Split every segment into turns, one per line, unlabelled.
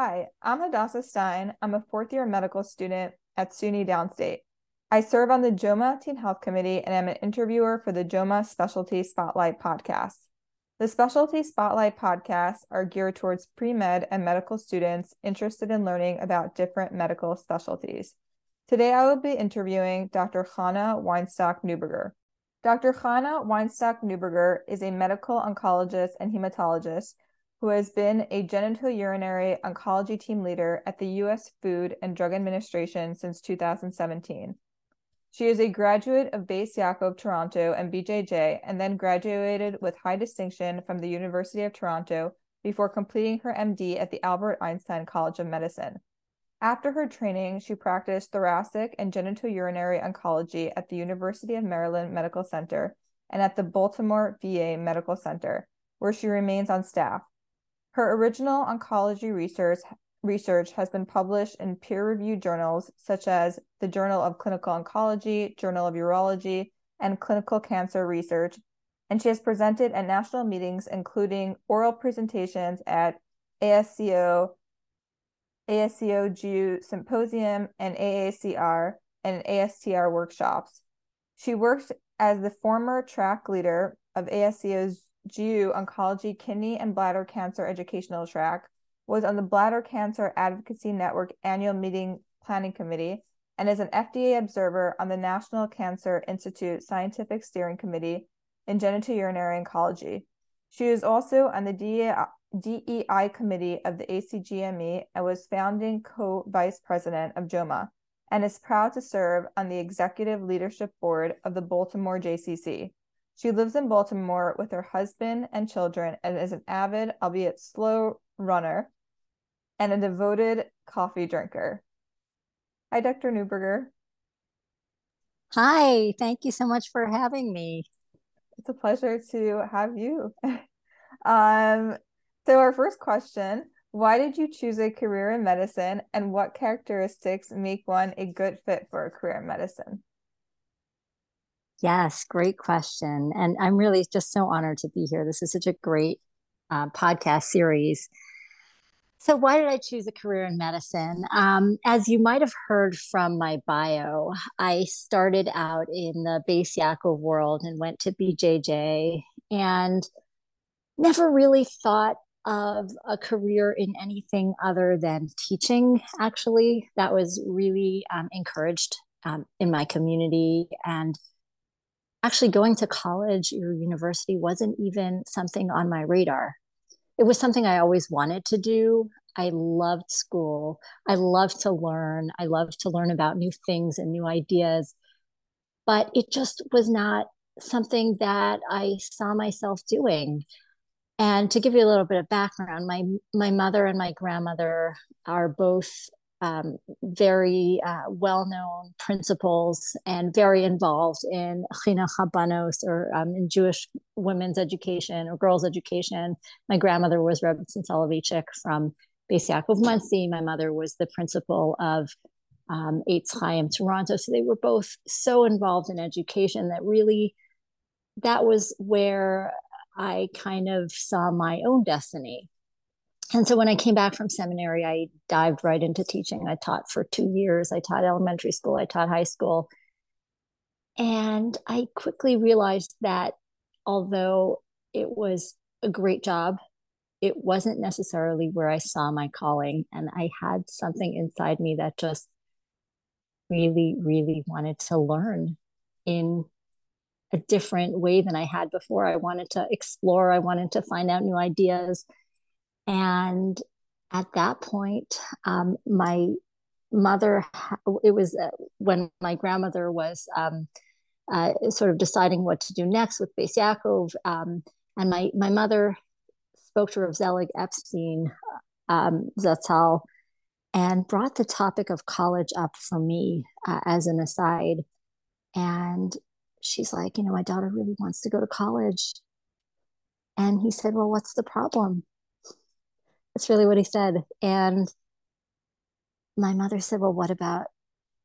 Hi, I'm Hadassah Stein. I'm a fourth year medical student at SUNY Downstate. I serve on the JOWMA Teen Health Committee and I'm an interviewer for the JOWMA Specialty Spotlight podcast. The Specialty Spotlight podcasts are geared towards pre med and medical students interested in learning about different medical specialties. Today, I will be interviewing Dr. Chana Weinstock Neuberger. Dr. Chana Weinstock Neuberger is a medical oncologist and hematologist who has been a genitourinary oncology team leader at the U.S. Food and Drug Administration since 2017. She is a graduate of Beis Yaakov Toronto and BJJ, and then graduated with high distinction from the University of Toronto before completing her MD at the Albert Einstein College of Medicine. After her training, she practiced thoracic and genitourinary oncology at the University of Maryland Medical Center and at the Baltimore VA Medical Center, where she remains on staff. Her original oncology research research has been published in peer-reviewed journals such as the Journal of Clinical Oncology, Journal of Urology, and Clinical Cancer Research, and she has presented at national meetings including oral presentations at ASCO, ASCO GU Symposium, and AACR and ASTRO workshops. She worked as the former track leader of ASCO's GU Oncology Kidney and Bladder Cancer Educational Track, was on the Bladder Cancer Advocacy Network Annual Meeting Planning Committee, and is an FDA observer on the National Cancer Institute Scientific Steering Committee in Genitourinary Oncology. She is also on the DEI, committee of the ACGME and was founding co vice president of JOWMA, and is proud to serve on the executive leadership board of the Baltimore JCC. She lives in Baltimore with her husband and children and is an avid, albeit slow, runner and a devoted coffee drinker. Hi, Dr. Neuberger.
Hi, thank you so much for having me.
It's a pleasure to have you. um, so, our first question Why did you choose a career in medicine, and what characteristics make one a good fit for a career in medicine?
Yes, great question. And I'm really just so honored to be here. This is such a great uh, podcast series. So, why did I choose a career in medicine? Um, as you might have heard from my bio, I started out in the Beis Yaakov world and went to BJJ and never really thought of a career in anything other than teaching, actually. That was really um, encouraged um, in my community. And actually going to college or university wasn't even something on my radar. It was something I always wanted to do. I loved school. I loved to learn. I loved to learn about new things and new ideas. But it just was not something that I saw myself doing. And to give you a little bit of background, my my mother and my grandmother are both um, very uh, well-known principals and very involved in chinuch habanos or um, in Jewish women's education or girls' education. My grandmother was Rebbetzin Soloveitchik from Beis Yaakov Monsey. My mother was the principal of um, Eitz Chaim Toronto. So they were both so involved in education that really that was where I kind of saw my own destiny and so when I came back from seminary, I dived right into teaching. I taught for two years. I taught elementary school, I taught high school. And I quickly realized that although it was a great job, it wasn't necessarily where I saw my calling. And I had something inside me that just really, really wanted to learn in a different way than I had before. I wanted to explore, I wanted to find out new ideas and at that point, um, my mother, it was uh, when my grandmother was um, uh, sort of deciding what to do next with Beis Yaakov. Um, and my, my mother spoke to Rav Zelig Epstein um, Zatzal and brought the topic of college up for me uh, as an aside. And she's like, you know, my daughter really wants to go to college. And he said, well, what's the problem? That's really what he said. And my mother said, well, what about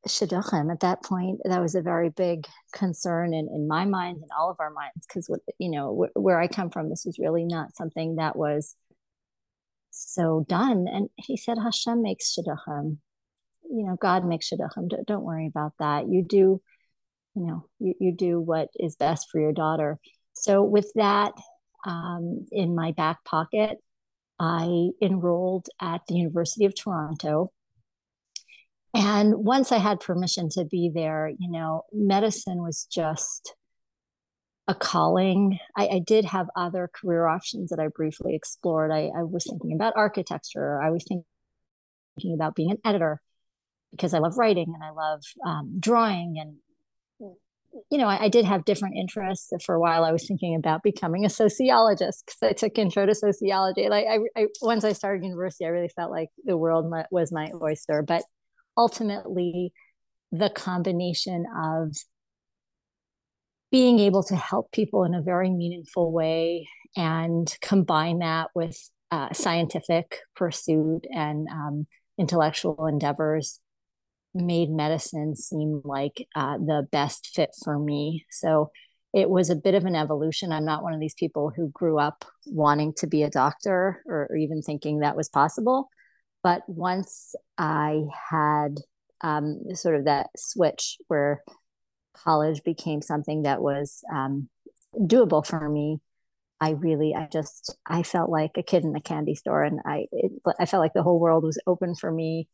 shidduchim? At that point, that was a very big concern in, in my mind and all of our minds, because, what you know, wh- where I come from, this was really not something that was so done. And he said, Hashem makes shidduchim. You know, God makes shidduchim. Don't, don't worry about that. You do, you know, you, you do what is best for your daughter. So with that um, in my back pocket, I enrolled at the University of Toronto. And once I had permission to be there, you know, medicine was just a calling. I, I, did have other career options that I briefly explored. I, I was thinking about architecture. I was thinking about being an editor because I love writing and I love um, drawing. And, you know, I, I, did have different interests. For a while, I was thinking about becoming a sociologist because I took intro to sociology. Like, I, once I started university, I really felt like the world was my oyster. But ultimately, the combination of being able to help people in a very meaningful way and combine that with uh, scientific pursuit and um, intellectual endeavors made medicine seem like uh, the best fit for me. So it was a bit of an evolution. I'm not one of these people who grew up wanting to be a doctor or, or even thinking that was possible. But once I had um, sort of that switch where college became something that was um, doable for me i really i just i felt like a kid in a candy store and i it, i felt like the whole world was open for me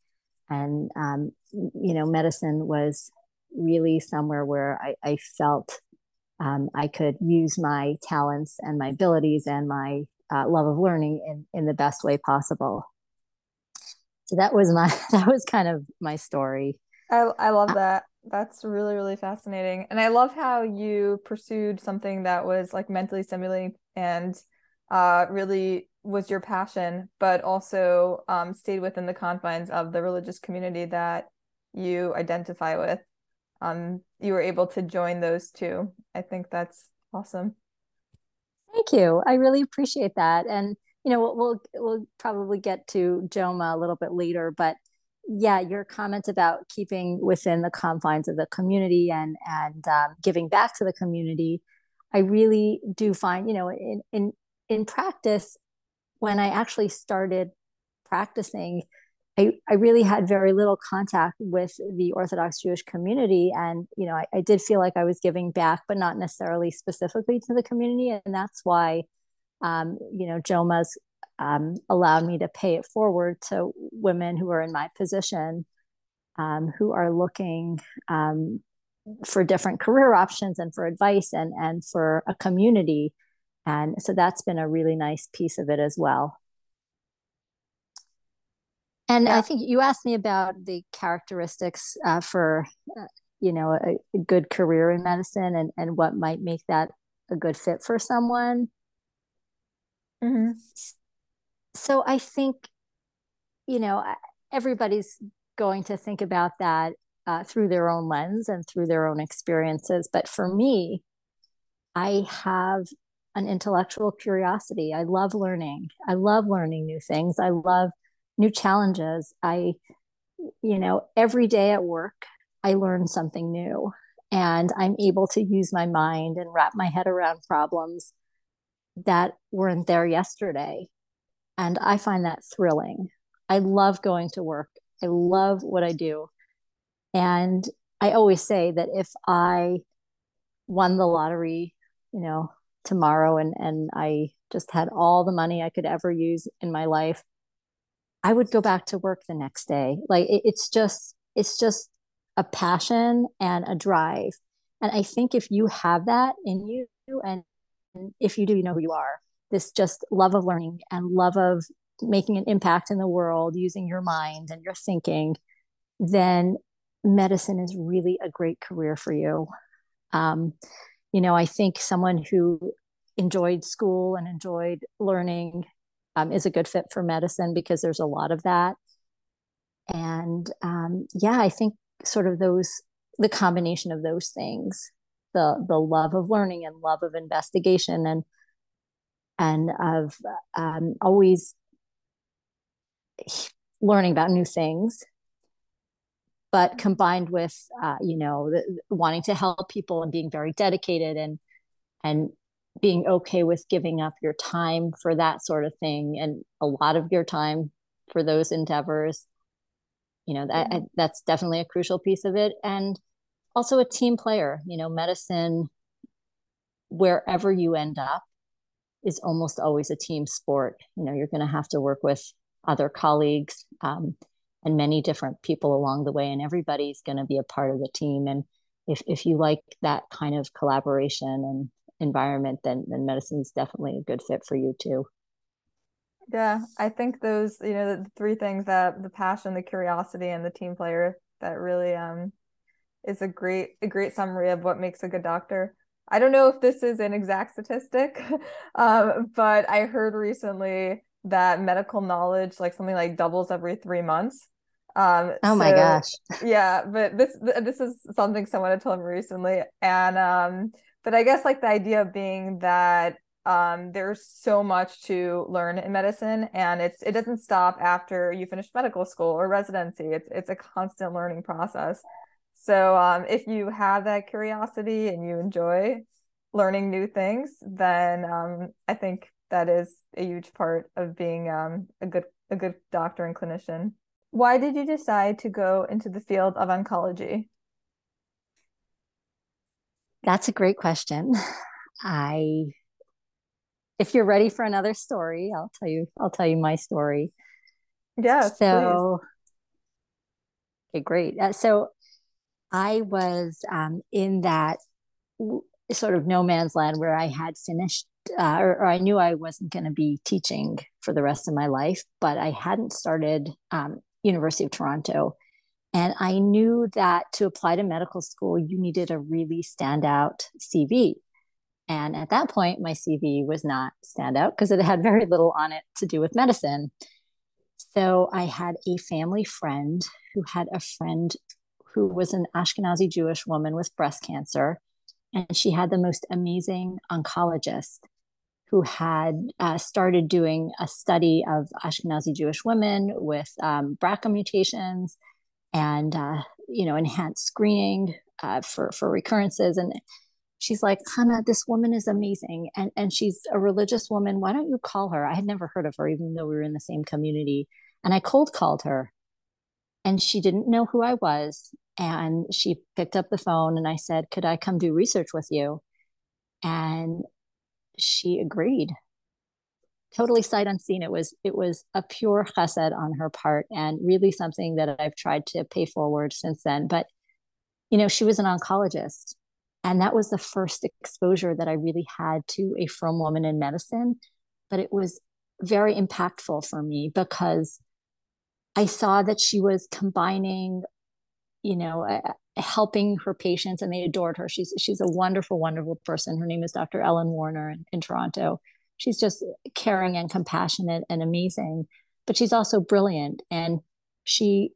and um, you know medicine was really somewhere where i, I felt um, i could use my talents and my abilities and my uh, love of learning in, in the best way possible. So that was my that was kind of my story.
I, I love uh, that. That's really, really fascinating. And I love how you pursued something that was like mentally stimulating and uh, really was your passion, but also um, stayed within the confines of the religious community that you identify with. Um, you were able to join those two. I think that's awesome.
Thank you. I really appreciate that. And you know, we'll we'll, probably get to JOWMA a little bit later, but yeah, your comment about keeping within the confines of the community and and um, giving back to the community, I really do find, you know, in in in practice, when I actually started practicing, I, I really had very little contact with the Orthodox Jewish community. And, you know, I, I did feel like I was giving back, but not necessarily specifically to the community. And that's why, um, you know, JOWMA's um, allowed me to pay it forward to women who are in my position um, who are looking um, for different career options and for advice and and for a community and so that's been a really nice piece of it as well and yeah. i think you asked me about the characteristics uh, for uh, you know a, a, good career in medicine and and what might make that a good fit for someone mm-hmm so I think, you know, everybody's going to think about that uh, through their own lens and through their own experiences. But for me, I have an intellectual curiosity. I love learning. I love learning new things. I love new challenges. I, you know, every day at work, I learn something new and I'm able to use my mind and wrap my head around problems that weren't there yesterday. And I find that thrilling. I love going to work. I love what I do. And I always say that if I won the lottery, you know, tomorrow and and I just had all the money I could ever use in my life, I would go back to work the next day. Like it, it's just it's just a passion and a drive. And I think if you have that in you and if you do, you know who you are this just love of learning and love of making an impact in the world using your mind and your thinking, then medicine is really a great career for you. Um, you know, I think someone who enjoyed school and enjoyed learning um, is a good fit for medicine because there's a lot of that. And um, yeah, I think sort of those, the combination of those things, the the love of learning and love of investigation and and of um, always learning about new things but combined with uh, you know the, wanting to help people and being very dedicated and and being okay with giving up your time for that sort of thing and a lot of your time for those endeavors you know that mm-hmm. that's definitely a crucial piece of it and also a team player you know medicine wherever you end up is almost always a team sport you know you're going to have to work with other colleagues um, and many different people along the way and everybody's going to be a part of the team. And if, if you like that kind of collaboration and environment then then medicine is definitely a good fit for you too.
Yeah i think those you know the three things that the passion the curiosity and the team player that really um is a great a great summary of what makes a good doctor. I don't know if this is an exact statistic um, but i heard recently that medical knowledge like something like doubles every three months.
Um oh so, my gosh.
yeah but this this is something someone had told me recently. And um but i guess like the idea of being that um there's so much to learn in medicine and it's it doesn't stop after you finish medical school or residency. It's it's a constant learning process. So um if you have that curiosity and you enjoy learning new things then um i think that is a huge part of being um a good a good doctor and clinician why did you decide to go into the field of oncology?
That's a great question. I if you're ready for another story, I'll tell you I'll tell you my story.
Yeah.
So please. Okay, great. Uh, so I was um, in that sort of no man's land where I had finished, uh, or, or, I knew I wasn't going to be teaching for the rest of my life, but I hadn't started um, University of Toronto. And I knew that to apply to medical school, you needed a really standout CV. And at that point, my CV was not standout because it had very little on it to do with medicine. So I had a family friend who had a friend who was an Ashkenazi Jewish woman with breast cancer. And she had the most amazing oncologist who had uh, started doing a study of Ashkenazi Jewish women with um, BRCA mutations and uh, you know enhanced screening uh, for for recurrences. And she's like, Chana, this woman is amazing, and and she's a religious woman. Why don't you call her? I had never heard of her, even though we were in the same community. And I cold called her, and she didn't know who I was. And she picked up the phone, and I said, "Could I come do research with you?" And she agreed. Totally sight unseen it was it was a pure chesed on her part and really something that i've tried to pay forward since then. But you know she was an oncologist and that was the first exposure that i really had to a frum woman in medicine but it was very impactful for me because i saw that she was combining you know helping her patients and they adored her. She's she's a wonderful, wonderful person. Her name is Dr. Ellen Warner in, in Toronto. She's just caring and compassionate and amazing, but she's also brilliant. And she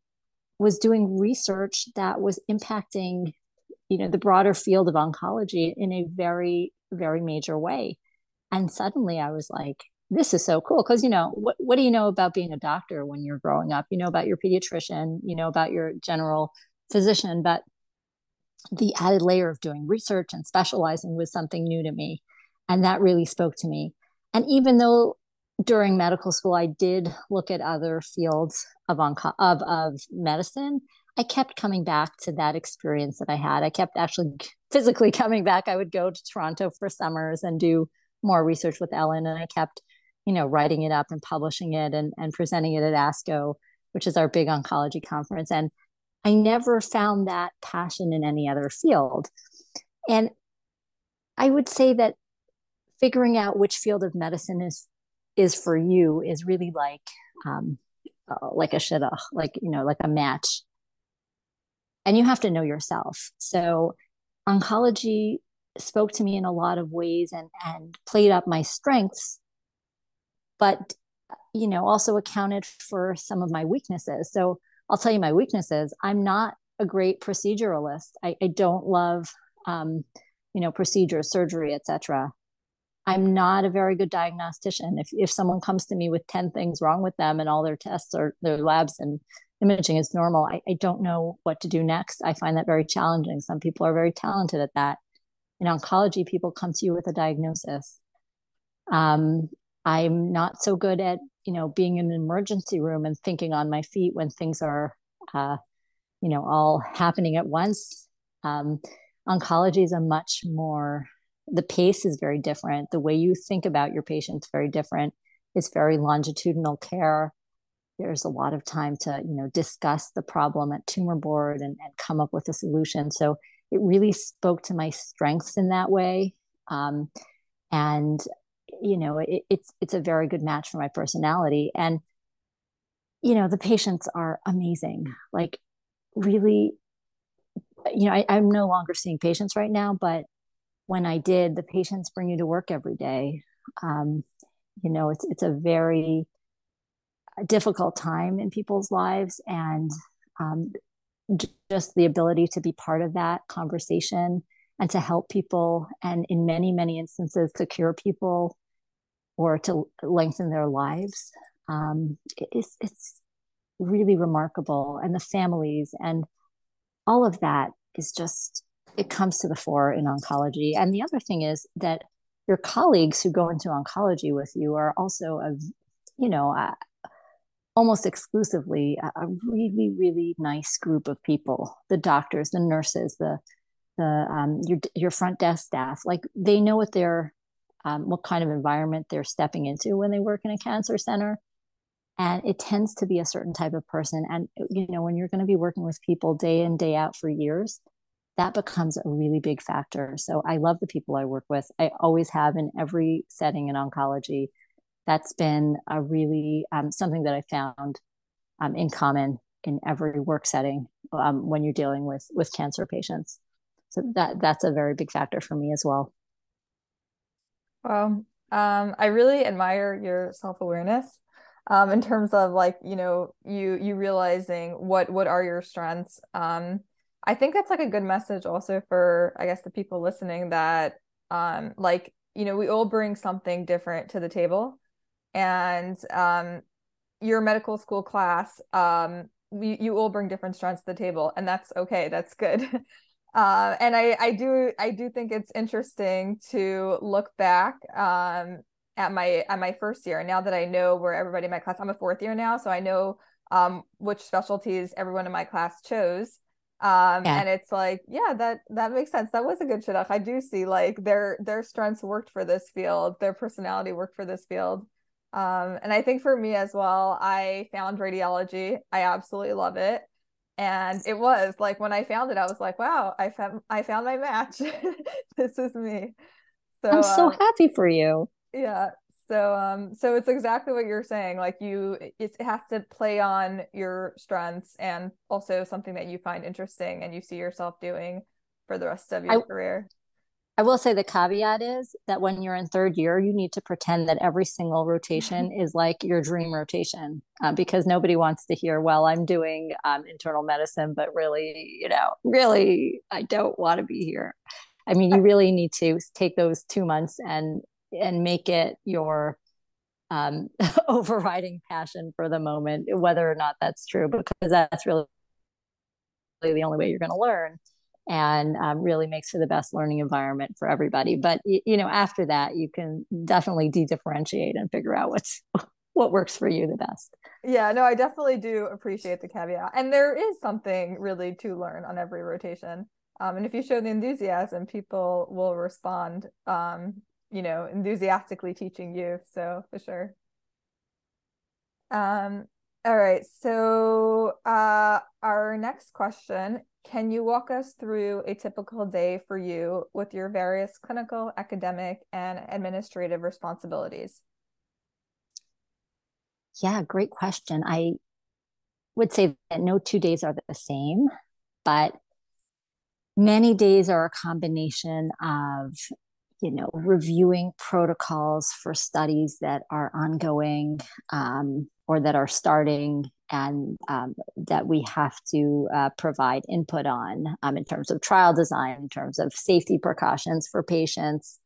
was doing research that was impacting, you know, the broader field of oncology in a very, very major way. And suddenly I was like, this is so cool because you know what what do you know about being a doctor when you're growing up you know about your pediatrician you know about your general physician, but the added layer of doing research and specializing was something new to me. And that really spoke to me. And even though during medical school I did look at other fields of, onco- of, of medicine, I kept coming back to that experience that I had. I kept actually physically coming back. I would go to Toronto for summers and do more research with Ellen. And I kept, you know, writing it up and publishing it and, and presenting it at ASCO, which is our big oncology conference. And I never found that passion in any other field. And I would say that figuring out which field of medicine is is for you is really like um, uh, like a shidduch, like you know, like a match. And you have to know yourself. So oncology spoke to me in a lot of ways and and played up my strengths, but you know, also accounted for some of my weaknesses. So I'll tell you my weaknesses. I'm not a great proceduralist. I, I don't love, um, you know, procedures, surgery, etc. I'm not a very good diagnostician. If if someone comes to me with 10 things wrong with them and all their tests or their labs and imaging is normal, I, I don't know what to do next. I find that very challenging. Some people are very talented at that. In oncology, people come to you with a diagnosis. Um, I'm not so good at, you know, being in an emergency room and thinking on my feet when things are, uh, you know, all happening at once. Um, oncology is a much more the pace is very different. The way you think about your patients very different. It's very longitudinal care. There's a lot of time to, you know, discuss the problem at tumor board and, and come up with a solution. So it really spoke to my strengths in that way. Um, and you know, it, it's it's a very good match for my personality. And you know, the patients are amazing. Like really, you know, I, I'm no longer seeing patients right now, but when I did, the patients bring you to work every day. Um, you know, it's it's a very difficult time in people's lives, and um, just the ability to be part of that conversation and to help people, and in many many instances to cure people or to lengthen their lives. Um, it's it's really remarkable, and the families and all of that is just it comes to the fore in oncology. And the other thing is that your colleagues who go into oncology with you are also a, you know, a, almost exclusively a, a, really, really nice group of people. The doctors, the nurses, the the um, your your front desk staff, like they know what they're um, what kind of environment they're stepping into when they work in a cancer center and it tends to be a certain type of person and you know when you're going to be working with people day in day out for years that becomes a really big factor. So I love the people I work with. I always have in every setting in oncology. That's been a really um, something that I found um, in common in every work setting um, when you're dealing with with cancer patients. So that that's a very big factor for me as well.
Well, um, I really admire your self awareness um, in terms of like you know you you realizing what what are your strengths. Um, I think that's like a good message also for I guess the people listening that um like you know we all bring something different to the table and um your medical school class um you all bring different strengths to the table and that's okay that's good uh, and I I do I do think it's interesting to look back um at my at my first year. Now that I know where everybody in my class I'm a fourth year now so I know um which specialties everyone in my class chose. Um yeah. and it's like yeah that that makes sense. That was a good shidduch. I do see like their their strengths worked for this field their personality worked for this field. Um and i think for me as well i found radiology. I absolutely love it and it was like when i found it i was like wow i found i found my match. This is me.
So i'm so um, happy for you.
yeah so um so it's exactly what you're saying like you it has to play on your strengths and also something that you find interesting and you see yourself doing for the rest of your I, career
i will say the caveat is that when you're in third year you need to pretend that every single rotation is like your dream rotation uh, because nobody wants to hear well i'm doing um, internal medicine but really you know really i don't want to be here. I mean, you really need to take those two months and and make it your um, overriding passion for the moment, whether or not that's true, because that's really the only way you're going to learn and um, really makes for the best learning environment for everybody. But you know, after that, you can definitely de-differentiate and figure out what's what works for you the best.
Yeah, no, I definitely do appreciate the caveat, and there is something really to learn on every rotation. Um, and if you show the enthusiasm, people will respond um, you know enthusiastically teaching you so for sure um all right so uh our next question can you walk us through a typical day for you with your various clinical academic and administrative responsibilities?
Yeah great question. I would say that no two days are the same but many days are a combination of you know, reviewing protocols for studies that are ongoing um, or that are starting and um, that we have to uh, provide input on um, in terms of trial design, in terms of safety precautions for patients.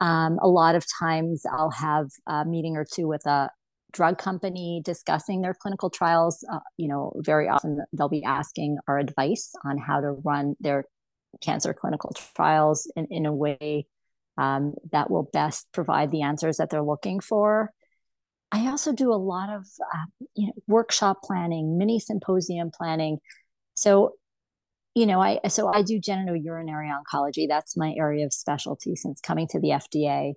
Um, a lot of times I'll have a meeting or two with a drug company discussing their clinical trials. Uh, you know, very often they'll be asking our advice on how to run their cancer clinical trials in, in a way um, that will best provide the answers that they're looking for. I also do a lot of uh, you know workshop planning, mini symposium planning. So, you know, I so I do genitourinary oncology. That's my area of specialty since coming to the FDA,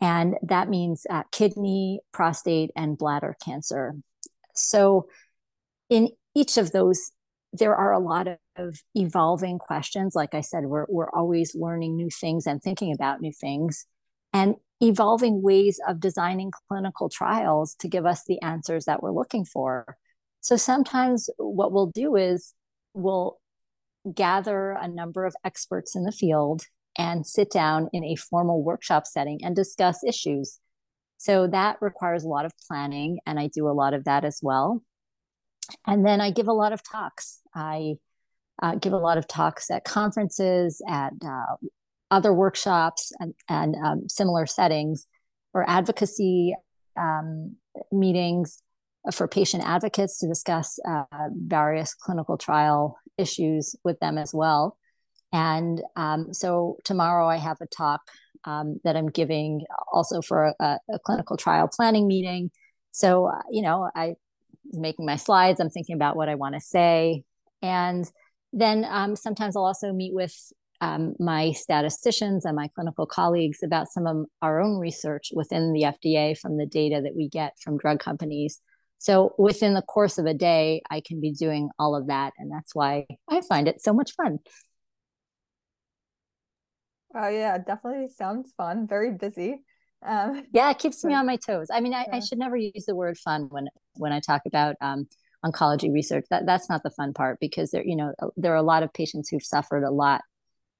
and that means uh, kidney, prostate, and bladder cancer. So, in each of those there are a lot of evolving questions. Like I said, we're, we're always learning new things and thinking about new things and evolving ways of designing clinical trials to give us the answers that we're looking for. So sometimes what we'll do is we'll gather a number of experts in the field and sit down in a formal workshop setting and discuss issues. So that requires a lot of planning, and I do a lot of that as well and then I give a lot of talks. I uh, give a lot of talks at conferences, at uh, other workshops, and, and um, similar settings, or advocacy um, meetings for patient advocates to discuss uh, various clinical trial issues with them as well. And um, so tomorrow I have a talk um, that I'm giving also for a, a clinical trial planning meeting. So, uh, you know, I'm making my slides, I'm thinking about what I want to say. And then um, sometimes I'll also meet with um, my statisticians and my clinical colleagues about some of our own research within the FDA from the data that we get from drug companies. So within the course of a day, I can be doing all of that. And that's why I find it so much fun.
Oh, yeah, definitely sounds fun. Very busy.
Um, yeah, it keeps me on my toes. I mean, I, yeah. I, should never use the word fun when when I talk about um, oncology research. That that's not the fun part because there, you know, there are a lot of patients who've suffered a lot,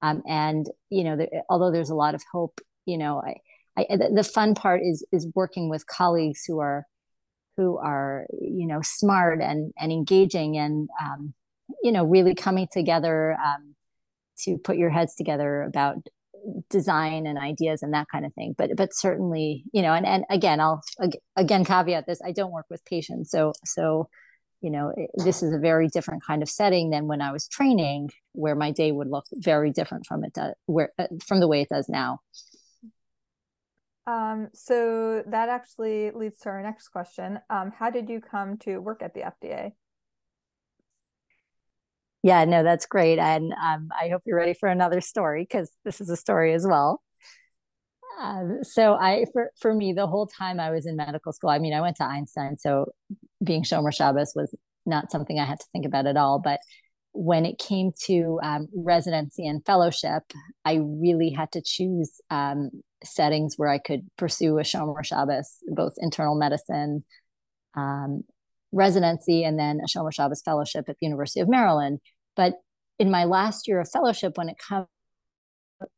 um, and you know, although there's a lot of hope, you know, I, I, the fun part is is working with colleagues who are who are you know smart and and engaging and um, you know really coming together um, to put your heads together about design and ideas and that kind of thing. But but certainly you know and and again i'll again caveat this i don't work with patients. So so you know it, this is a very different kind of setting than when i was training where my day would look very different from it to, where uh, from the way it does now
um, so that actually leads to our next question um, how did you come to work at the fda
yeah, no, that's great. And um, I hope you're ready for another story because this is a story as well. Um, so I, for, for me, the whole time I was in medical school, I mean, I went to Einstein, so being Shomer Shabbos was not something I had to think about at all. But when it came to um, residency and fellowship, I really had to choose um, settings where I could pursue a Shomer Shabbos, both internal medicine, um, residency and then a Shomer Shabbos fellowship at the University of Maryland. But in my last year of fellowship, when it come,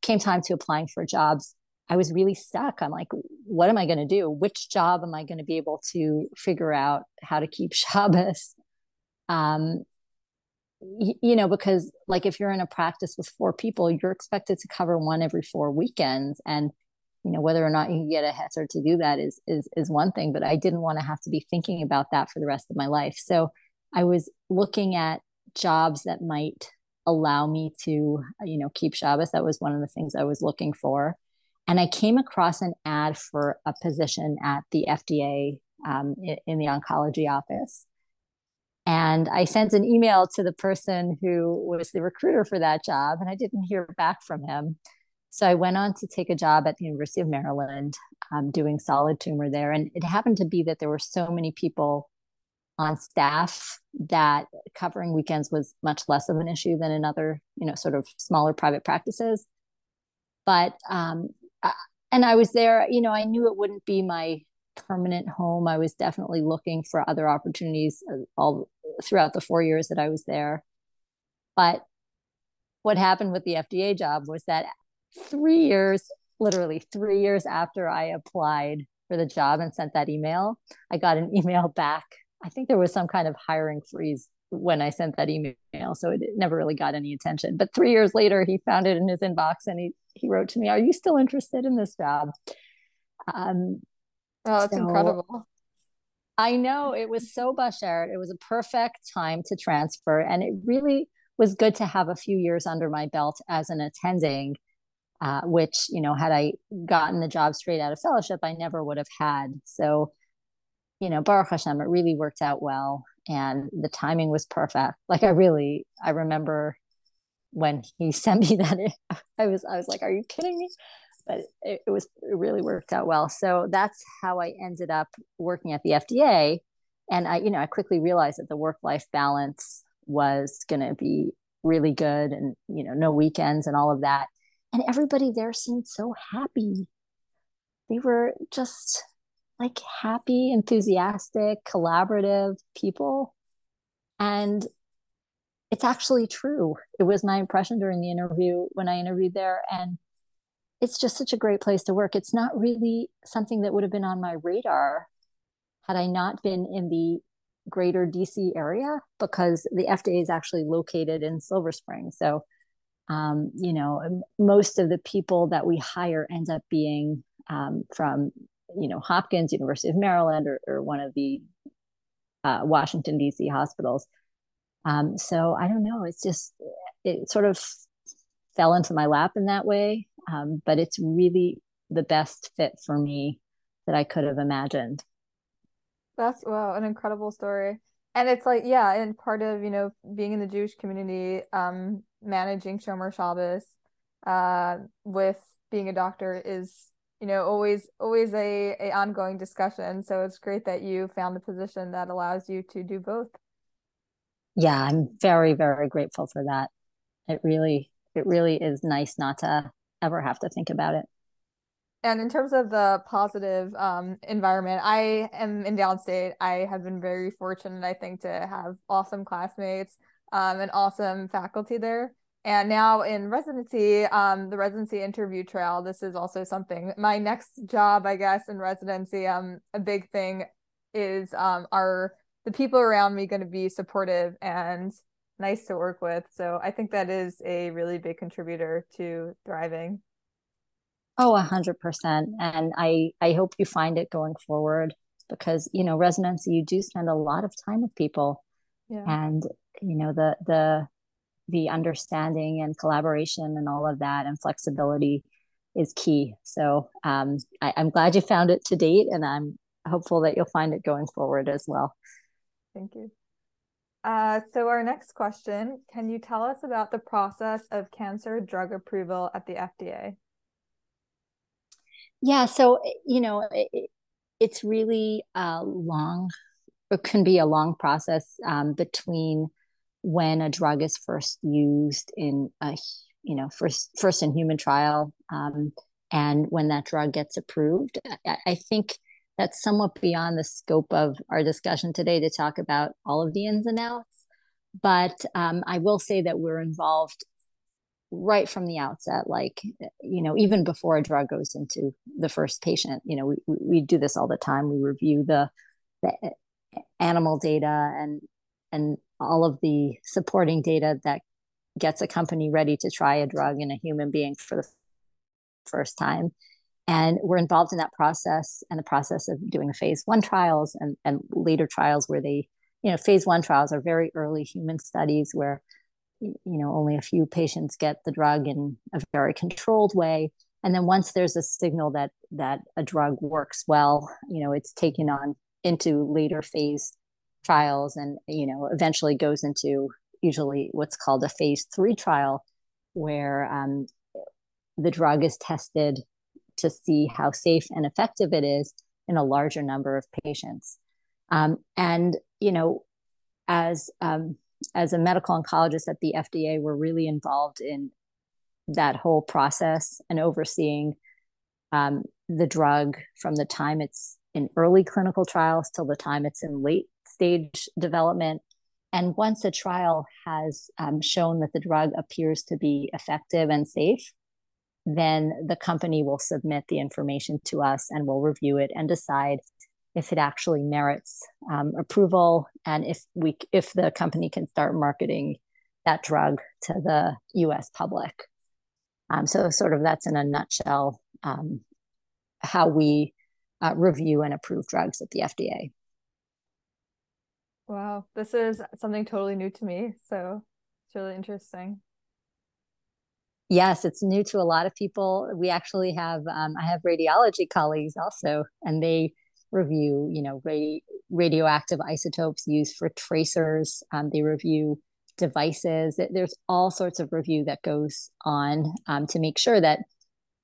came time to applying for jobs, I was really stuck. I'm like, what am I going to do? Which job am I going to be able to figure out how to keep Shabbos? Um, y- you know, because like if you're in a practice with four people, you're expected to cover one every four weekends. And you know whether or not you get a heter to do that is is is one thing but i didn't want to have to be thinking about that for the rest of my life so i was looking at jobs that might allow me to you know keep shabbos that was one of the things i was looking for and i came across an ad for a position at the fda um, in the oncology office and I sent an email to the person who was the recruiter for that job, and I didn't hear back from him. So I went on to take a job at the University of Maryland um, doing solid tumor there. And it happened to be that there were so many people on staff that covering weekends was much less of an issue than in other, you know, sort of smaller private practices. But, um, and I was there, you know, I knew it wouldn't be my permanent home. I was definitely looking for other opportunities uh, all throughout the four years that I was there. But what happened with the FDA job was that three years, literally three years after I applied for the job and sent that email, I got an email back. I think there was some kind of hiring freeze when I sent that email, so it never really got any attention. But three years later, he found it in his inbox and he he wrote to me, "Are you still interested in this job?"
Um, oh, that's so, incredible.
I know it was so Bashert. It was a perfect time to transfer, and it really was good to have a few years under my belt as an attending. Uh, which you know, had I gotten the job straight out of fellowship, I never would have had. So, you know, Baruch Hashem, it really worked out well, and the timing was perfect. Like I really, I remember when he sent me that. I was, I was like, "Are you kidding me?" but it, it was it really worked out well. So that's how I ended up working at the FDA. And I, you know, I quickly realized that the work life balance was going to be really good and, you know, no weekends and all of that. And everybody there seemed so happy. They were just like happy, enthusiastic, collaborative people. And it's actually true. It was my impression during the interview when I interviewed there. And it's just such a great place to work. It's not really something that would have been on my radar had I not been in the greater DC area because the FDA is actually located in Silver Spring. So, um, you know, most of the people that we hire end up being um, from, you know, Hopkins, University of Maryland, or, or one of the uh, Washington DC hospitals. Um, so I don't know. It's just it sort of fell into my lap in that way um, but it's really the best fit for me that I could have imagined.
That's wow, an incredible story. And it's like, yeah, and part of, you know, being in the Jewish community, um, managing Shomer Shabbos, uh, with being a doctor is, you know, always always a, a ongoing discussion. So it's great that you found the position that allows you to do both.
Yeah, I'm very, very grateful for that. It really, it really is nice not to ever have to think about it.
And in terms of the positive um, environment, I am in downstate. I have been very fortunate, I think, to have awesome classmates um, and awesome faculty there. And now in residency, um, the residency interview trail, this is also something. My next job, I guess, in residency, um, a big thing is um, are the people around me going to be supportive and nice to work with. So I think that is a really big contributor to thriving.
Oh, a hundred percent. And I, I hope you find it going forward because, you know, residency, you do spend a lot of time with people yeah. and, you know, the, the, the understanding and collaboration and all of that and flexibility is key. So um, I, I'm glad you found it to date and I'm hopeful that you'll find it going forward as well.
Thank you. Uh, so our next question, can you tell us about the process of cancer drug approval at the FDA?
Yeah, so you know, it, it's really a long, it can be a long process um, between when a drug is first used in a, you know, first first in human trial, um, and when that drug gets approved. I, I think that's somewhat beyond the scope of our discussion today to talk about all of the ins and outs. But um, I will say that we're involved right from the outset, like, you know, even before a drug goes into the first patient, you know, we, we do this all the time. We review the, the animal data and, and all of the supporting data that gets a company ready to try a drug in a human being for the first time. And we're involved in that process and the process of doing the phase one trials and, and later trials where they you know phase one trials are very early human studies where you know only a few patients get the drug in a very controlled way. And then once there's a signal that that a drug works well you know it's taken on into later phase trials and you know eventually goes into usually what's called a phase three trial where um, the drug is tested to see how safe and effective it is in a larger number of patients. Um, and you know, as um, as a medical oncologist at the FDA, we're really involved in that whole process and overseeing um, the drug from the time it's in early clinical trials till the time it's in late stage development. And once a trial has um, shown that the drug appears to be effective and safe, then the company will submit the information to us and we'll review it and decide if it actually merits um, approval and if we if the company can start marketing that drug to the U.S. public. Um, so, sort of that's in a nutshell um, how we uh, review and approve drugs at the FDA.
Wow, this is something totally new to me. So it's really interesting.
Yes, it's new to a lot of people. We actually have um, I have radiology colleagues also, and they review you know radi- radioactive isotopes used for tracers. Um, they review devices. There's all sorts of review that goes on um, to make sure that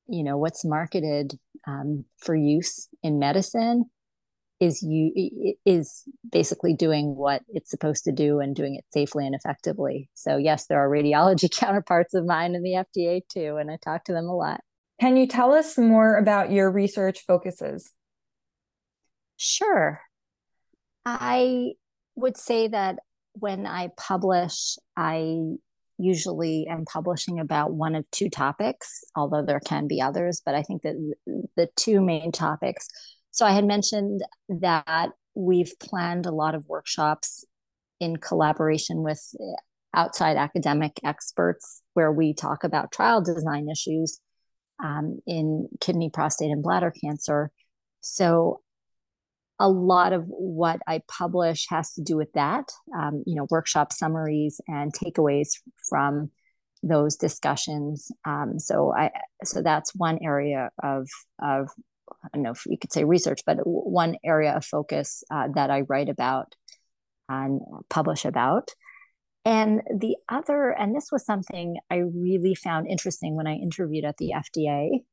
you know what's marketed um, for use in medicine is you is basically doing what it's supposed to do and doing it safely and effectively. So yes, there are radiology counterparts of mine in the FDA too, and I talk to them a lot.
Can you tell us more about your research focuses?
Sure. I would say that when I publish, I usually am publishing about one of two topics, although there can be others, but I think that the two main topics. So I had mentioned that we've planned a lot of workshops in collaboration with outside academic experts where we talk about trial design issues um, in kidney, prostate, and bladder cancer. So a lot of what I publish has to do with that, um, you know, workshop summaries and takeaways from those discussions. Um, so I, so that's one area of of I don't know if you could say research, but one area of focus uh, that I write about and publish about. And the other, and this was something I really found interesting when I interviewed at the FDA,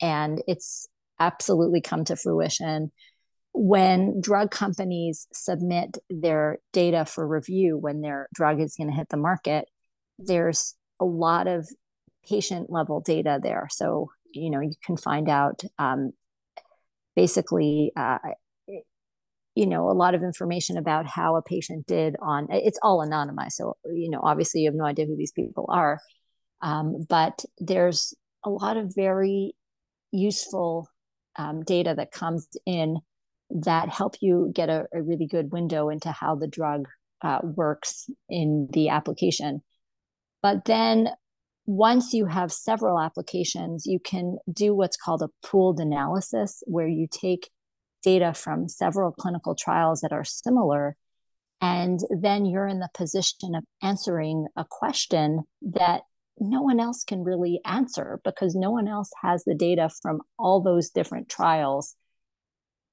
and it's absolutely come to fruition when drug companies submit their data for review when their drug is going to hit the market there's a lot of patient level data there so you know you can find out um, basically uh, you know a lot of information about how a patient did on it's all anonymized so you know obviously you have no idea who these people are um, but there's a lot of very useful um, data that comes in that help you get a, a really good window into how the drug uh, works in the application. But then once you have several applications, you can do what's called a pooled analysis, where you take data from several clinical trials that are similar. And then you're in the position of answering a question that no one else can really answer because no one else has the data from all those different trials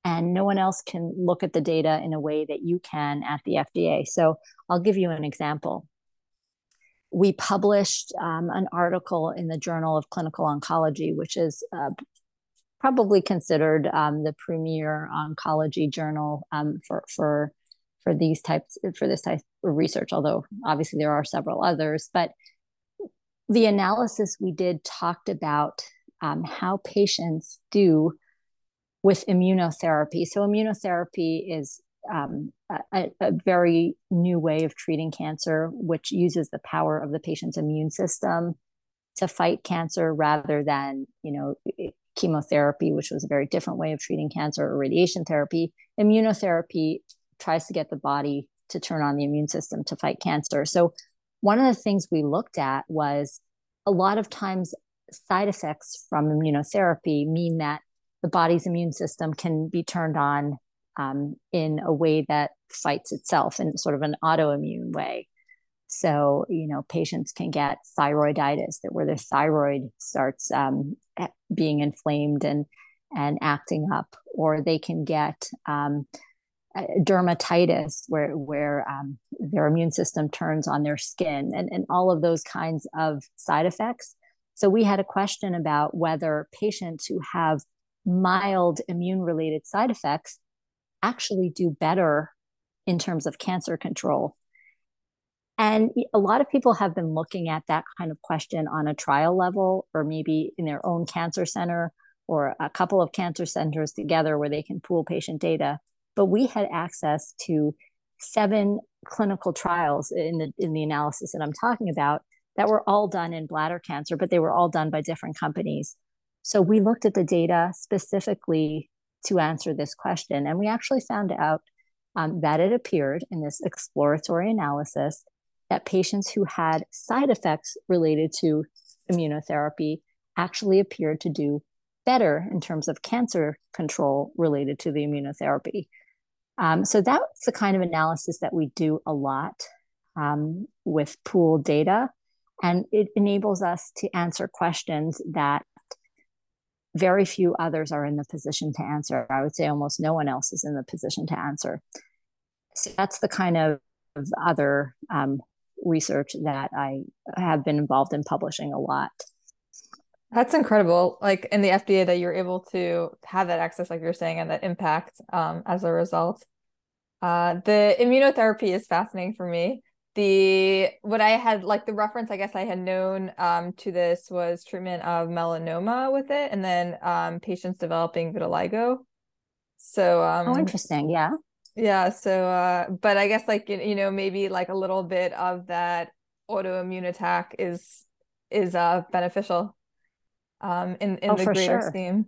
and no one else can look at the data in a way that you can at the FDA. So I'll give you an example. We published um, an article in the Journal of Clinical Oncology, which is uh, probably considered um, the premier oncology journal um, for for for these types for this type of research. Although obviously there are several others, but the analysis we did talked about um, how patients do with immunotherapy. So, immunotherapy is um, a, a, very new way of treating cancer, which uses the power of the patient's immune system to fight cancer rather than, you know, chemotherapy, which was a very different way of treating cancer, or radiation therapy. Immunotherapy tries to get the body to turn on the immune system to fight cancer. So, one of the things we looked at was a lot of times side effects from immunotherapy mean that the body's immune system can be turned on um, in a way that fights itself in sort of an autoimmune way. So, you know, patients can get thyroiditis, that where their thyroid starts um, being inflamed and and acting up, or they can get um, dermatitis, where where um, their immune system turns on their skin, and and all of those kinds of side effects. So we had a question about whether patients who have mild immune related side effects actually do better in terms of cancer control. And a lot of people have been looking at that kind of question on a trial level or maybe in their own cancer center or a couple of cancer centers together where they can pool patient data. But we had access to seven clinical trials in the in the analysis that I'm talking about that were all done in bladder cancer, but they were all done by different companies. So we looked at the data specifically to answer this question, and we actually found out um, that it appeared in this exploratory analysis that patients who had side effects related to immunotherapy actually appeared to do better in terms of cancer control related to the immunotherapy. Um, so that's the kind of analysis that we do a lot um, with pooled data. And it enables us to answer questions that very few others are in the position to answer. I would say almost no one else is in the position to answer. So that's the kind of other um, research that I have been involved in publishing a lot.
That's incredible. Like in the FDA, that you're able to have that access, like you're saying, and that impact um, as a result. Uh, the immunotherapy is fascinating for me. The what I had like the reference, I guess I had known um, to this was treatment of melanoma with it, and then um, patients developing vitiligo. So, um,
oh, interesting. Yeah.
Yeah. So, uh, but I guess like you know maybe like a little bit of that autoimmune attack is is uh beneficial um, in, in oh, the greater sure. scheme.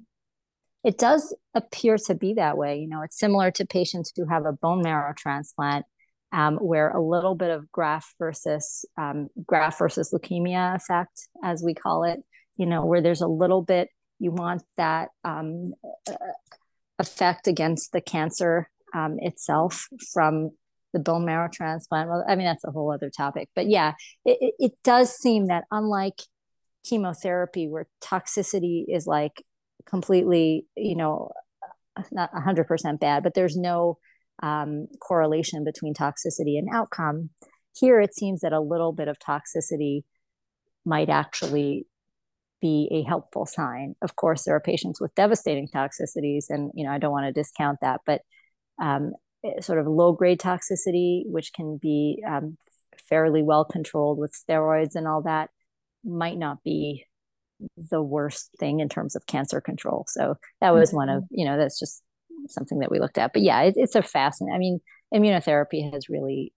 It does appear to be that way. You know, it's similar to patients who have a bone marrow transplant, um, where a little bit of graft versus um, graft versus leukemia effect, as we call it, you know, where there's a little bit you want that um, effect against the cancer um, itself from the bone marrow transplant. Well, I mean, that's a whole other topic. But yeah, it, it does seem that unlike chemotherapy where toxicity is like completely you know not 100% bad but there's no um, correlation between toxicity and outcome here it seems that a little bit of toxicity might actually be a helpful sign of course there are patients with devastating toxicities and you know i don't want to discount that but um, sort of low grade toxicity which can be um, fairly well controlled with steroids and all that might not be the worst thing in terms of cancer control. So that was mm-hmm. one of, mm-hmm. you know, that's just something that we looked at. But yeah, it, it's a fascinating, I mean, immunotherapy has really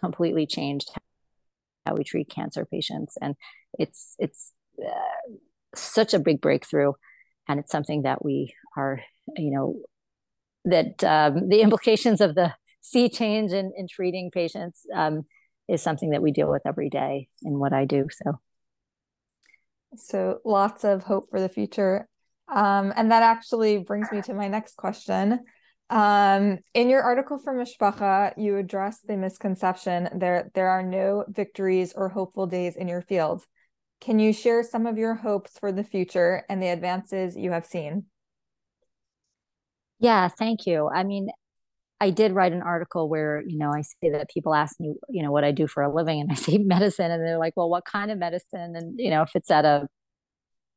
completely changed how we treat cancer patients. And it's, it's uh, such a big breakthrough. And it's something that we are, you know, that um, the implications of the sea change in, in treating patients um, is something that we deal with every day in what I do. So
so lots of hope for the future. Um, and that actually brings me to my next question. Um, in your article for Mishpacha, you address the misconception there there are no victories or hopeful days in your field. Can you share some of your hopes for the future and the advances you have seen?
Yeah, thank you. I mean, I did write an article where, you know, I say that people ask me, you know, what I do for a living and I say medicine and they're like, well, what kind of medicine? And, you know, if it's at a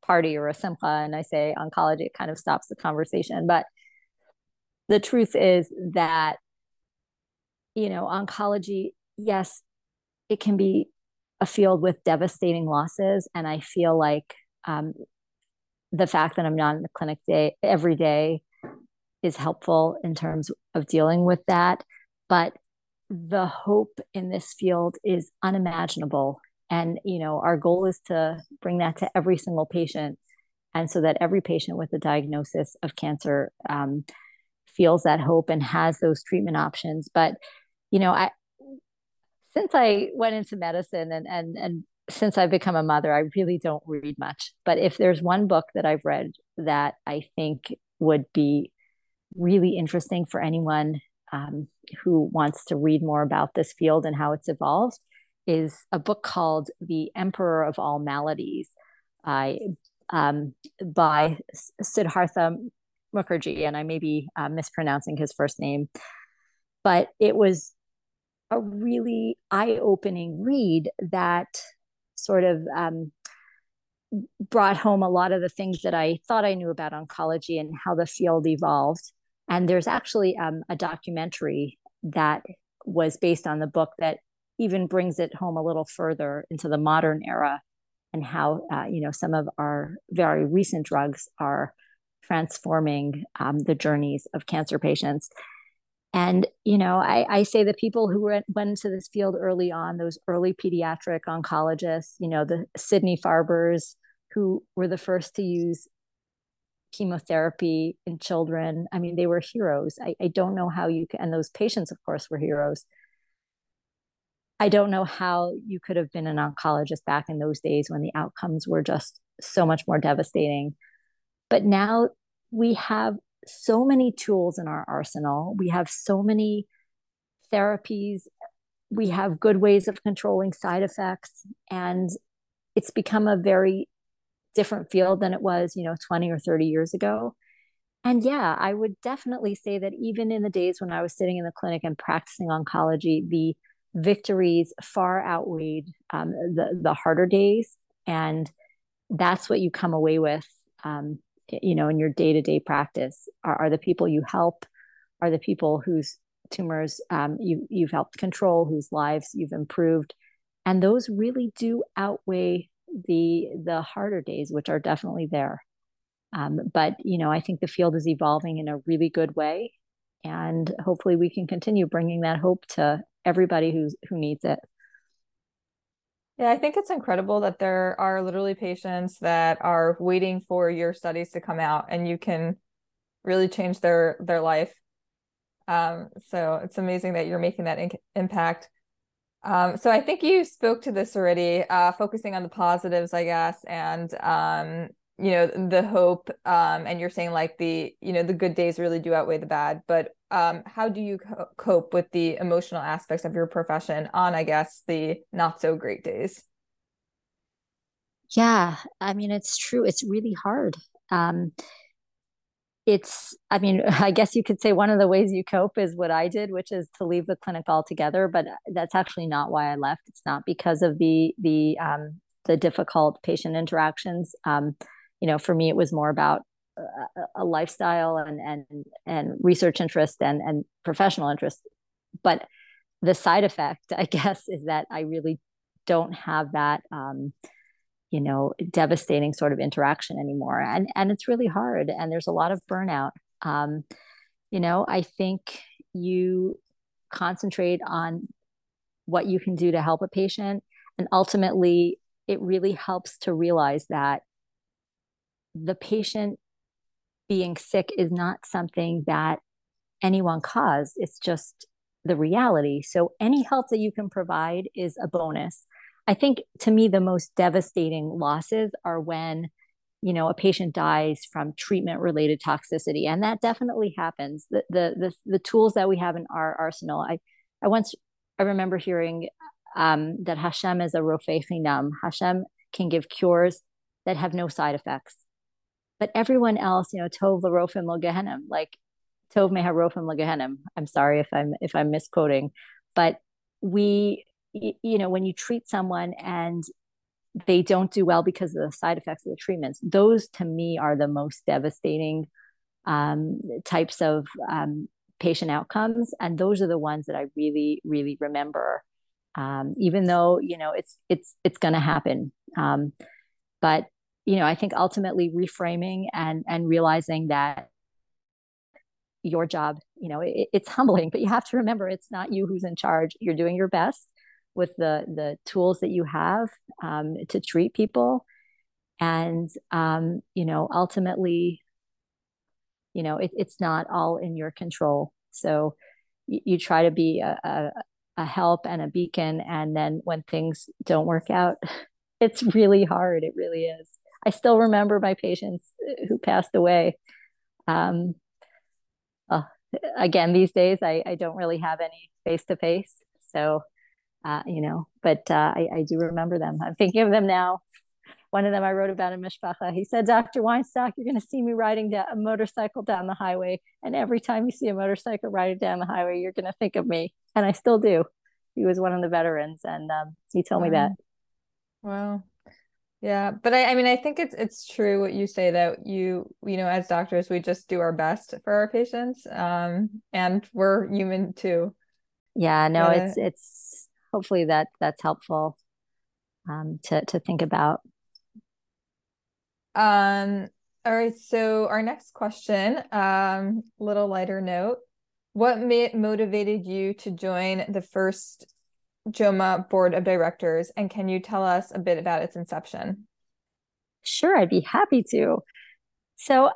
party or a simcha and I say oncology, it kind of stops the conversation. But the truth is that, you know, oncology, yes, it can be a field with devastating losses. And I feel like um, the fact that I'm not in the clinic day every day is helpful in terms of dealing with that. But the hope in this field is unimaginable. And, you know, our goal is to bring that to every single patient. And so that every patient with a diagnosis of cancer um, feels that hope and has those treatment options. But, you know, I, since I went into medicine and, and, and since I've become a mother, I really don't read much. But if there's one book that I've read that I think would be really interesting for anyone um, who wants to read more about this field and how it's evolved is a book called The Emperor of All Maladies I, um, by Siddhartha Mukherjee. And I may be uh, mispronouncing his first name, but it was a really eye opening read that sort of um, brought home a lot of the things that I thought I knew about oncology and how the field evolved. And there's actually um, a documentary that was based on the book that even brings it home a little further into the modern era and how uh, you know some of our very recent drugs are transforming um, the journeys of cancer patients. And you know I, I say the people who went, went into this field early on those early pediatric oncologists you know the Sidney Farbers who were the first to use chemotherapy in children i mean they were heroes. I, I don't know how you can and those patients of course were heroes i don't know how you could have been an oncologist back in those days when the outcomes were just so much more devastating but now we have so many tools in our arsenal. We have so many therapies. We have good ways of controlling side effects. And it's become a very different field than it was, you know, 20 or 30 years ago. And yeah, I would definitely say that even in the days when I was sitting in the clinic and practicing oncology, the victories far outweighed um, the the harder days, and that's what you come away with um, you know in your day-to-day practice. Are, are the people you help are the people whose tumors um, you, you've helped control whose lives you've improved. And those really do outweigh the the harder days which are definitely there. Um, but you know i think the field is evolving in a really good way and hopefully we can continue bringing that hope to everybody who's who needs it
yeah, I think it's incredible that there are literally patients that are waiting for your studies to come out and you can really change their their life. Um, so it's amazing that you're making that in- impact. Um, so I think you spoke to this already, uh, focusing on the positives, I guess, and um, you know the hope um and you're saying like the you know the good days really do outweigh the bad but um how do you co- cope with the emotional aspects of your profession on i guess the not so great days?
Yeah i mean it's true it's really hard um it's i mean i guess you could say one of the ways you cope is what i did which is to leave the clinic altogether but that's actually not why i left it's not because of the the um the difficult patient interactions um you know, for me, it was more about a, a lifestyle and and and research interest and and professional interest. But the side effect, I guess, is that I really don't have that. Um, you know devastating sort of interaction anymore and and it's really hard and there's a lot of burnout um, you know i think you concentrate on what you can do to help a patient and ultimately it really helps to realize that the patient being sick is not something that anyone caused. It's just the reality. So any help that you can provide is a bonus. I think to me, the most devastating losses are when, you know, a patient dies from treatment related toxicity. And that definitely happens. The, the, the, the, tools that we have in our arsenal, I, I once, I remember hearing um, that Hashem is a rofei chinam. Hashem can give cures that have no side effects but everyone else, you know, Tov Larofim Logehenim, like Tov Meharofim Logehenim. I'm sorry if I'm if I'm misquoting, but we, you know, when you treat someone and they don't do well because of the side effects of the treatments, those to me are the most devastating um, types of um, patient outcomes, and those are the ones that I really, really remember. Um, even though you know it's it's it's going to happen, um, but you know, I think ultimately reframing and and realizing that your job, you know, it, it's humbling, but you have to remember it's not you who's in charge. You're doing your best with the the tools that you have um, to treat people, and um, you know, ultimately, you know, it, it's not all in your control. So you, try to be a, a, a help and a beacon, and then when things don't work out, it's really hard. It really is. I still remember my patients who passed away. Um, uh, again, these days I, I don't really have any face to face. So, uh, you know, but uh, I, I do remember them. I'm thinking of them now. One of them I wrote about in Mishpacha. He said, Dr. Weinstock, you're going to see me riding a motorcycle down the highway. And every time you see a motorcycle riding down the highway, you're going to think of me. And I still do. He was one of the veterans. And um, he told wow. me that.
Wow. Yeah, but I, I mean, I think it's it's true what you say that you you know as doctors we just do our best for our patients, um, and we're human too.
Yeah, no, but, it's it's hopefully that that's helpful, um, to to think about.
Um. All right. So our next question, um, a little lighter note. What ma- motivated you to join the first JOWMA board of directors? And can you tell us a bit about its inception?
Sure, I'd be happy to. So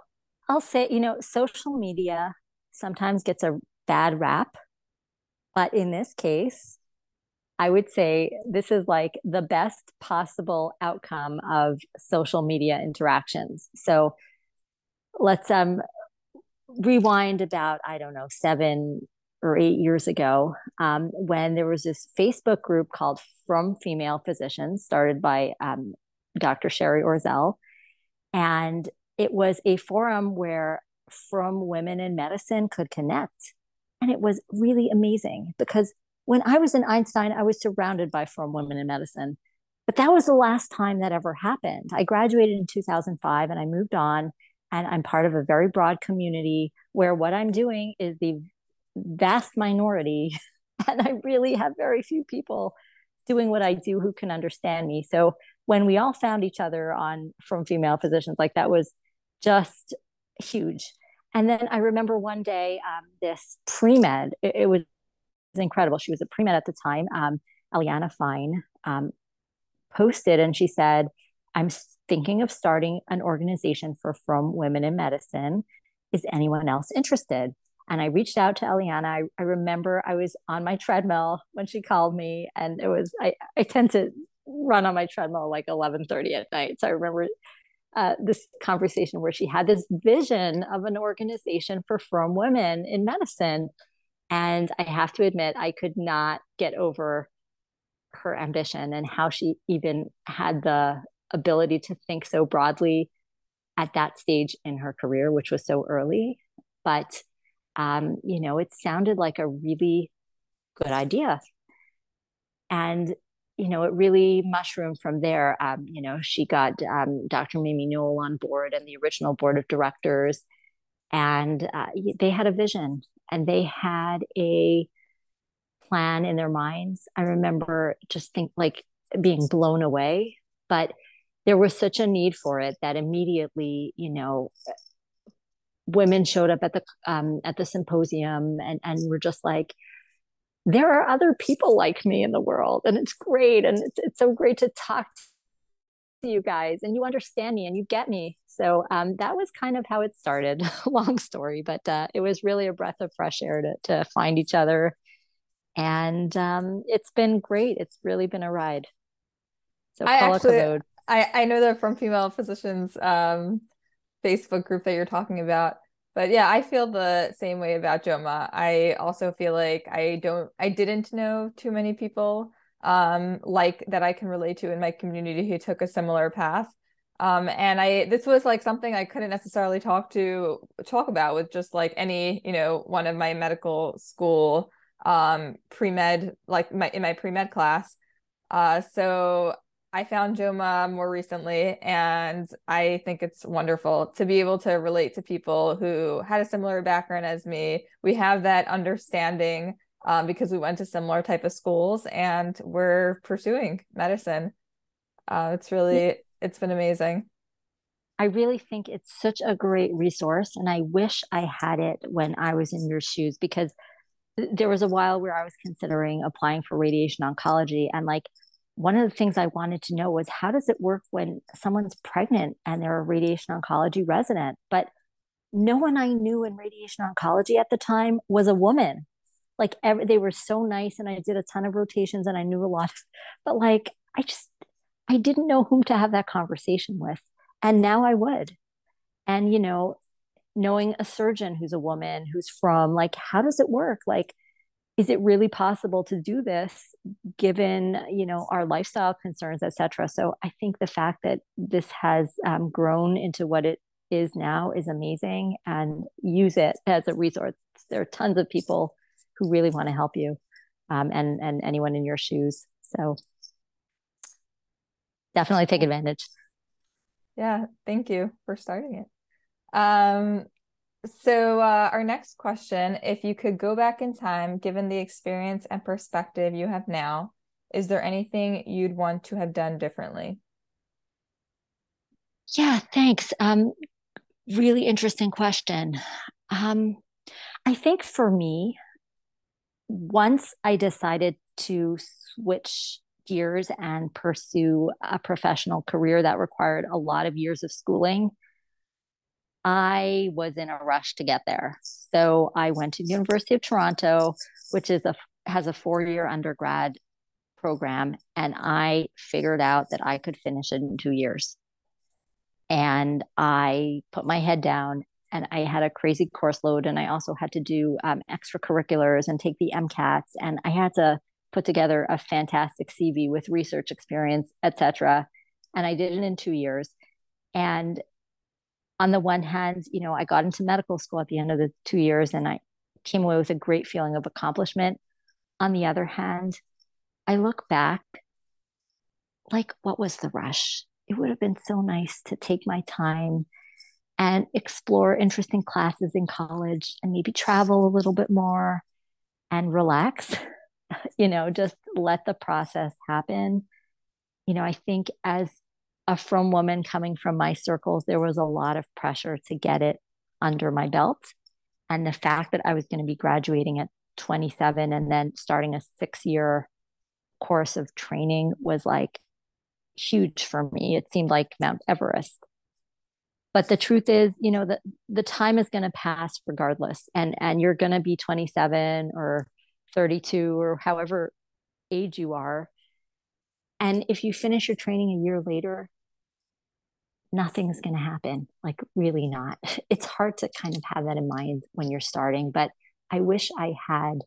I'll say, you know, social media sometimes gets a bad rap. But in this case, I would say this is like the best possible outcome of social media interactions. So let's um rewind about, I don't know, seven or eight years ago um, when there was this Facebook group called Frum Female Physicians, started by um, Dr. Sherry Orzel. And it was a forum where frum women in medicine could connect. And it was really amazing because when I was in Einstein, I was surrounded by frum women in medicine. But that was the last time that ever happened. I graduated in 2005 and I moved on, and I'm part of a very broad community where what I'm doing is the vast minority. And I really have very few people doing what I do who can understand me. So when we all found each other on frum female physicians, like that was just huge. And then I remember one day, um, this pre med, it, it, was incredible. She was a pre med at the time. Um, Eliana Fine um, posted and she said, I'm thinking of starting an organization for Frum Women in Medicine. Is anyone else interested? And I reached out to Eliana. I, I remember I was on my treadmill when she called me, and it was I, I tend to run on my treadmill like 11:30 at night. So I remember uh, this conversation where she had this vision of an organization for frum women in medicine. And I have to admit, I could not get over her ambition and how she even had the ability to think so broadly at that stage in her career, which was so early. But, um, you know, it sounded like a really good idea. And you know, it really mushroomed from there. Um, you know, she got um, Dr. Mimi Newell on board and the original board of directors, and uh, they had a vision and they had a plan in their minds. I remember just think like being blown away, but there was such a need for it that immediately, you know, women showed up at the um, at the symposium and and were just like there are other people like me in the world and it's great and it's, it's so great to talk to you guys and you understand me and you get me. So um, that was kind of how it started. Long story but uh, it was really a breath of fresh air to, to find each other. And um, it's been great. It's really been a ride.
So I actually, I, I know that frum female physicians um, facebook group that you're talking about but yeah, I feel the same way about JOWMA. I also feel like I don't I didn't know too many people um like that I can relate to in my community who took a similar path. Um and I this was like something I couldn't necessarily talk to talk about with just like any, you know, one of my medical school um pre-med like my in my pre-med class. Uh so I found JOWMA more recently, and I think it's wonderful to be able to relate to people who had a similar background as me. We have that understanding um, because we went to similar type of schools, and we're pursuing medicine. Uh, it's really it's been amazing.
I really think it's such a great resource, and I wish I had it when I was in your shoes because there was a while where I was considering applying for radiation oncology, and like one of the things I wanted to know was how does it work when someone's pregnant and they're a radiation oncology resident? But no one I knew in radiation oncology at the time was a woman. Like every, they were so nice, and I did a ton of rotations, and I knew a lot. Of, but like I just I didn't know whom to have that conversation with, and now I would. And you know, knowing a surgeon who's a woman who's from like how does it work? Like is it really possible to do this given you know our lifestyle concerns etc so i think the fact that this has um, grown into what it is now is amazing and use it as a resource. There are tons of people who really want to help you um, and and anyone in your shoes. So definitely take advantage.
Yeah thank you for starting it. Um so, uh, our next question if you could go back in time, given the experience and perspective you have now, is there anything you'd want to have done differently?
Yeah, thanks. Um, really interesting question. Um, I think for me, once I decided to switch gears and pursue a professional career that required a lot of years of schooling, I was in a rush to get there. So I went to the University of Toronto, which is a has a four-year undergrad program, and I figured out that I could finish it in two years. And I put my head down and I had a crazy course load and I also had to do um, extracurriculars and take the MCATs and I had to put together a fantastic CV with research experience, etc. And I did it in two years. And on the one hand, you know, I got into medical school at the end of the two years and I came away with a great feeling of accomplishment. On the other hand, I look back like, what was the rush? It would have been so nice to take my time and explore interesting classes in college and maybe travel a little bit more and relax you know, just let the process happen. You know, I think as a frum woman coming from my circles, there was a lot of pressure to get it under my belt. And the fact that I was going to be graduating at 27 and then starting a six year course of training was like huge for me. It seemed like Mount Everest. But the truth is, you know, the, the time is going to pass regardless. And and you're going to be 27 or 32 or however age you are. And if you finish your training a year later, nothing's going to happen. Like, really not. It's hard to kind of have that in mind when you're starting, but I wish I had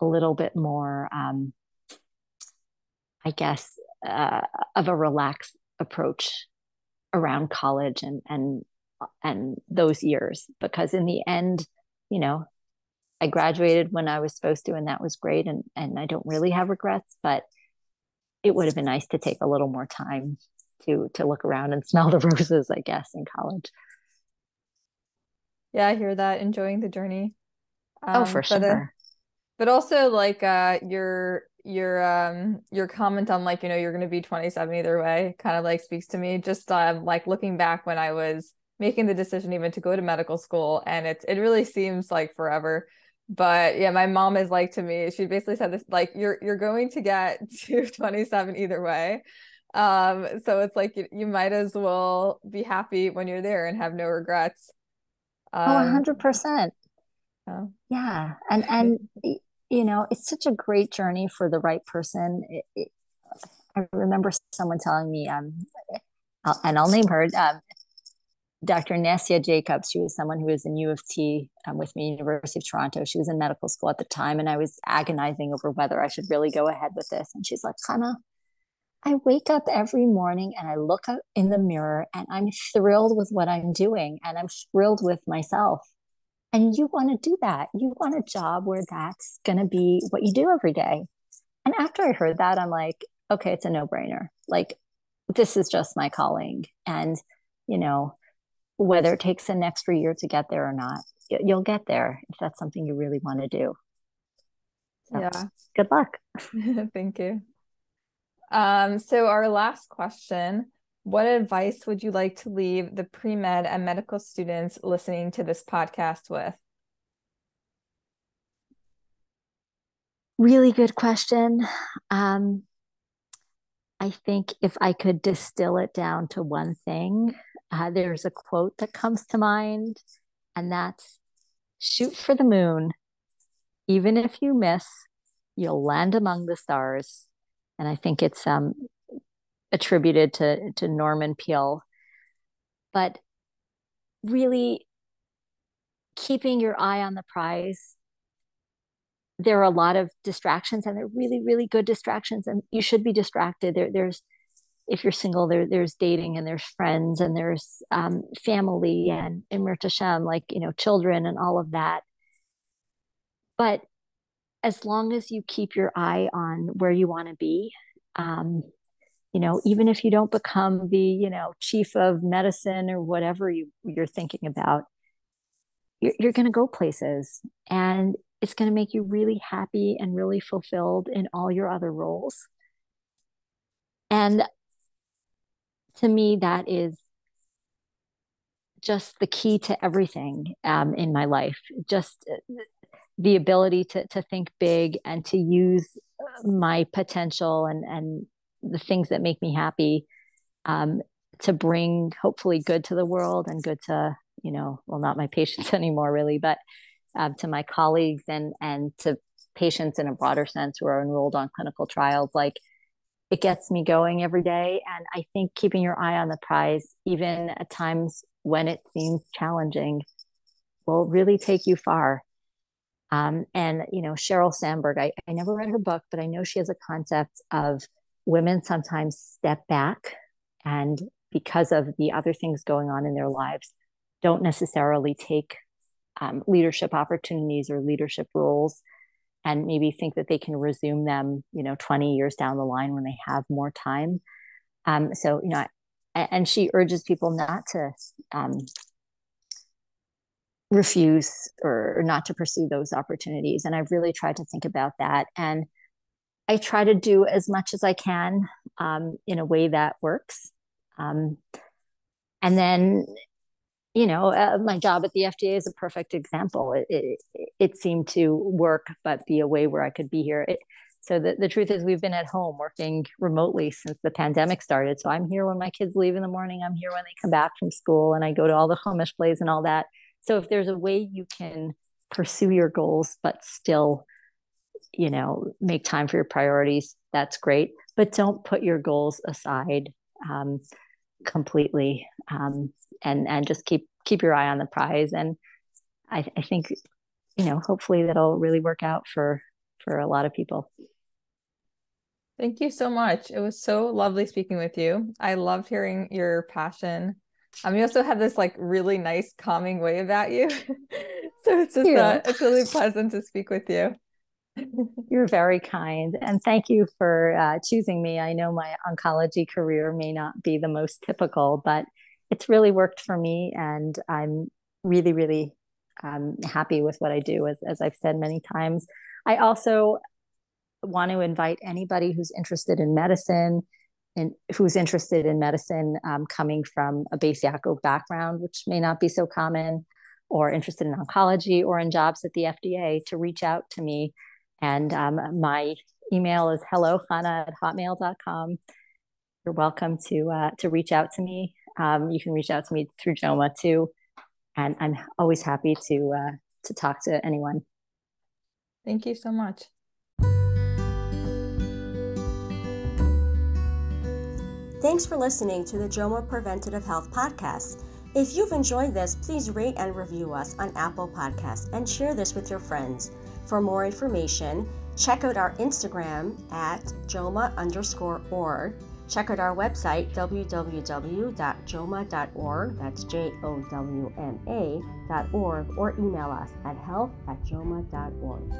a little bit more, um, I guess, uh, of a relaxed approach around college and and and those years because in the end you know I graduated when I was supposed to, and that was great. And and I don't really have regrets, but it would have been nice to take a little more time to to look around and smell the roses, I guess, in college.
Yeah, I hear that. Enjoying the journey.
Um, oh, for sure.
Uh, but also like uh your your um your comment on like you know you're going to be 27 either way kind of like speaks to me just um like looking back when I was making the decision even to go to medical school and it's it really seems like forever but yeah my mom is like to me she basically said this like you're you're going to get to 27 either way um so it's like you, you might as well be happy when you're there and have no regrets
um, oh 100% oh. yeah and and you know it's such a great journey for the right person it, it, i remember someone telling me um I'll, and i'll name her um, Dr. Nassia Jacobs, she was someone who was in U of T um, with me, University of Toronto. She was in medical school at the time, and I was agonizing over whether I should really go ahead with this. And she's like, Chana, I wake up every morning and I look up in the mirror and I'm thrilled with what I'm doing and I'm thrilled with myself. And you want to do that. You want a job where that's going to be what you do every day. And after I heard that, I'm like, okay, it's a no brainer. Like, this is just my calling. And, you know, whether it takes an extra year to get there or not you'll get there if that's something you really want to do
so, yeah
good luck
thank you um so our last question what advice would you like to leave the pre-med and medical students listening to this podcast with
really good question um i think if i could distill it down to one thing uh, there's a quote that comes to mind, and that's shoot for the moon. Even if you miss, you'll land among the stars. And I think it's um, attributed to, to Norman Peale. But really keeping your eye on the prize there are a lot of distractions and they're really really good distractions and you should be distracted there, there's if you're single, there there's dating and there's friends and there's um, family and Imrit Hashem, like you know, children and all of that. But as long as you keep your eye on where you want to be, um, you know, even if you don't become the you know chief of medicine or whatever you you're thinking about, you're, you're going to go places and it's going to make you really happy and really fulfilled in all your other roles. And to me that is just the key to everything um, in my life. Just uh, the ability to to think big and to use my potential and and the things that make me happy um, to bring hopefully good to the world and good to you know well not my patients anymore really but um, to my colleagues and and to patients in a broader sense who are enrolled on clinical trials. Like it gets me going every day. And i think keeping your eye on the prize even at times when it seems challenging will really take you far um, and you know Sheryl Sandberg I, I never read her book but i know she has a concept of women sometimes step back and because of the other things going on in their lives don't necessarily take um, leadership opportunities or leadership roles and maybe think that they can resume them you know 20 years down the line when they have more time. Um, so you know and she urges people not to um, refuse or not to pursue those opportunities and i've really tried to think about that and i try to do as much as i can um, in a way that works um, and then you know, uh, my job at the FDA is a perfect example. It, it, it, seemed to work, but be a way where I could be here. It, so the, the truth is we've been at home working remotely since the pandemic started. So I'm here when my kids leave in the morning. I'm here when they come back from school and I go to all the Chumash plays and all that. So if there's a way you can pursue your goals, but still, you know, make time for your priorities, that's great. But don't put your goals aside. Um, completely um, and and just keep keep your eye on the prize and I, I think you know hopefully that'll really work out for for a lot of people
thank you so much it was so lovely speaking with you i loved hearing your passion um you also have this like really nice calming way about you so it's just uh, it's really pleasant to speak with you
you're very kind. And thank you for uh, choosing me. I know my oncology career may not be the most typical, but it's really worked for me. And I'm really, really um, happy with what I do, as, as I've said many times. I also want to invite anybody who's interested in medicine and who's interested in medicine um, coming from a Bais Yaakov background, which may not be so common, or interested in oncology or in jobs at the FDA to reach out to me and um, my email is hellohana at hotmail.com. You're welcome to uh, to reach out to me. Um, you can reach out to me through JOWMA too. And I'm always happy to uh, to talk to anyone.
Thank you so much.
Thanks for listening to the JOWMA Preventative Health Podcast. If you've enjoyed this, please rate and review us on Apple Podcasts and share this with your friends. For more information, check out our Instagram at jowma underscore org. Check out our website, www.jowma.org, that's J-O-W-M-A dot org, or email us at health at jowma.org.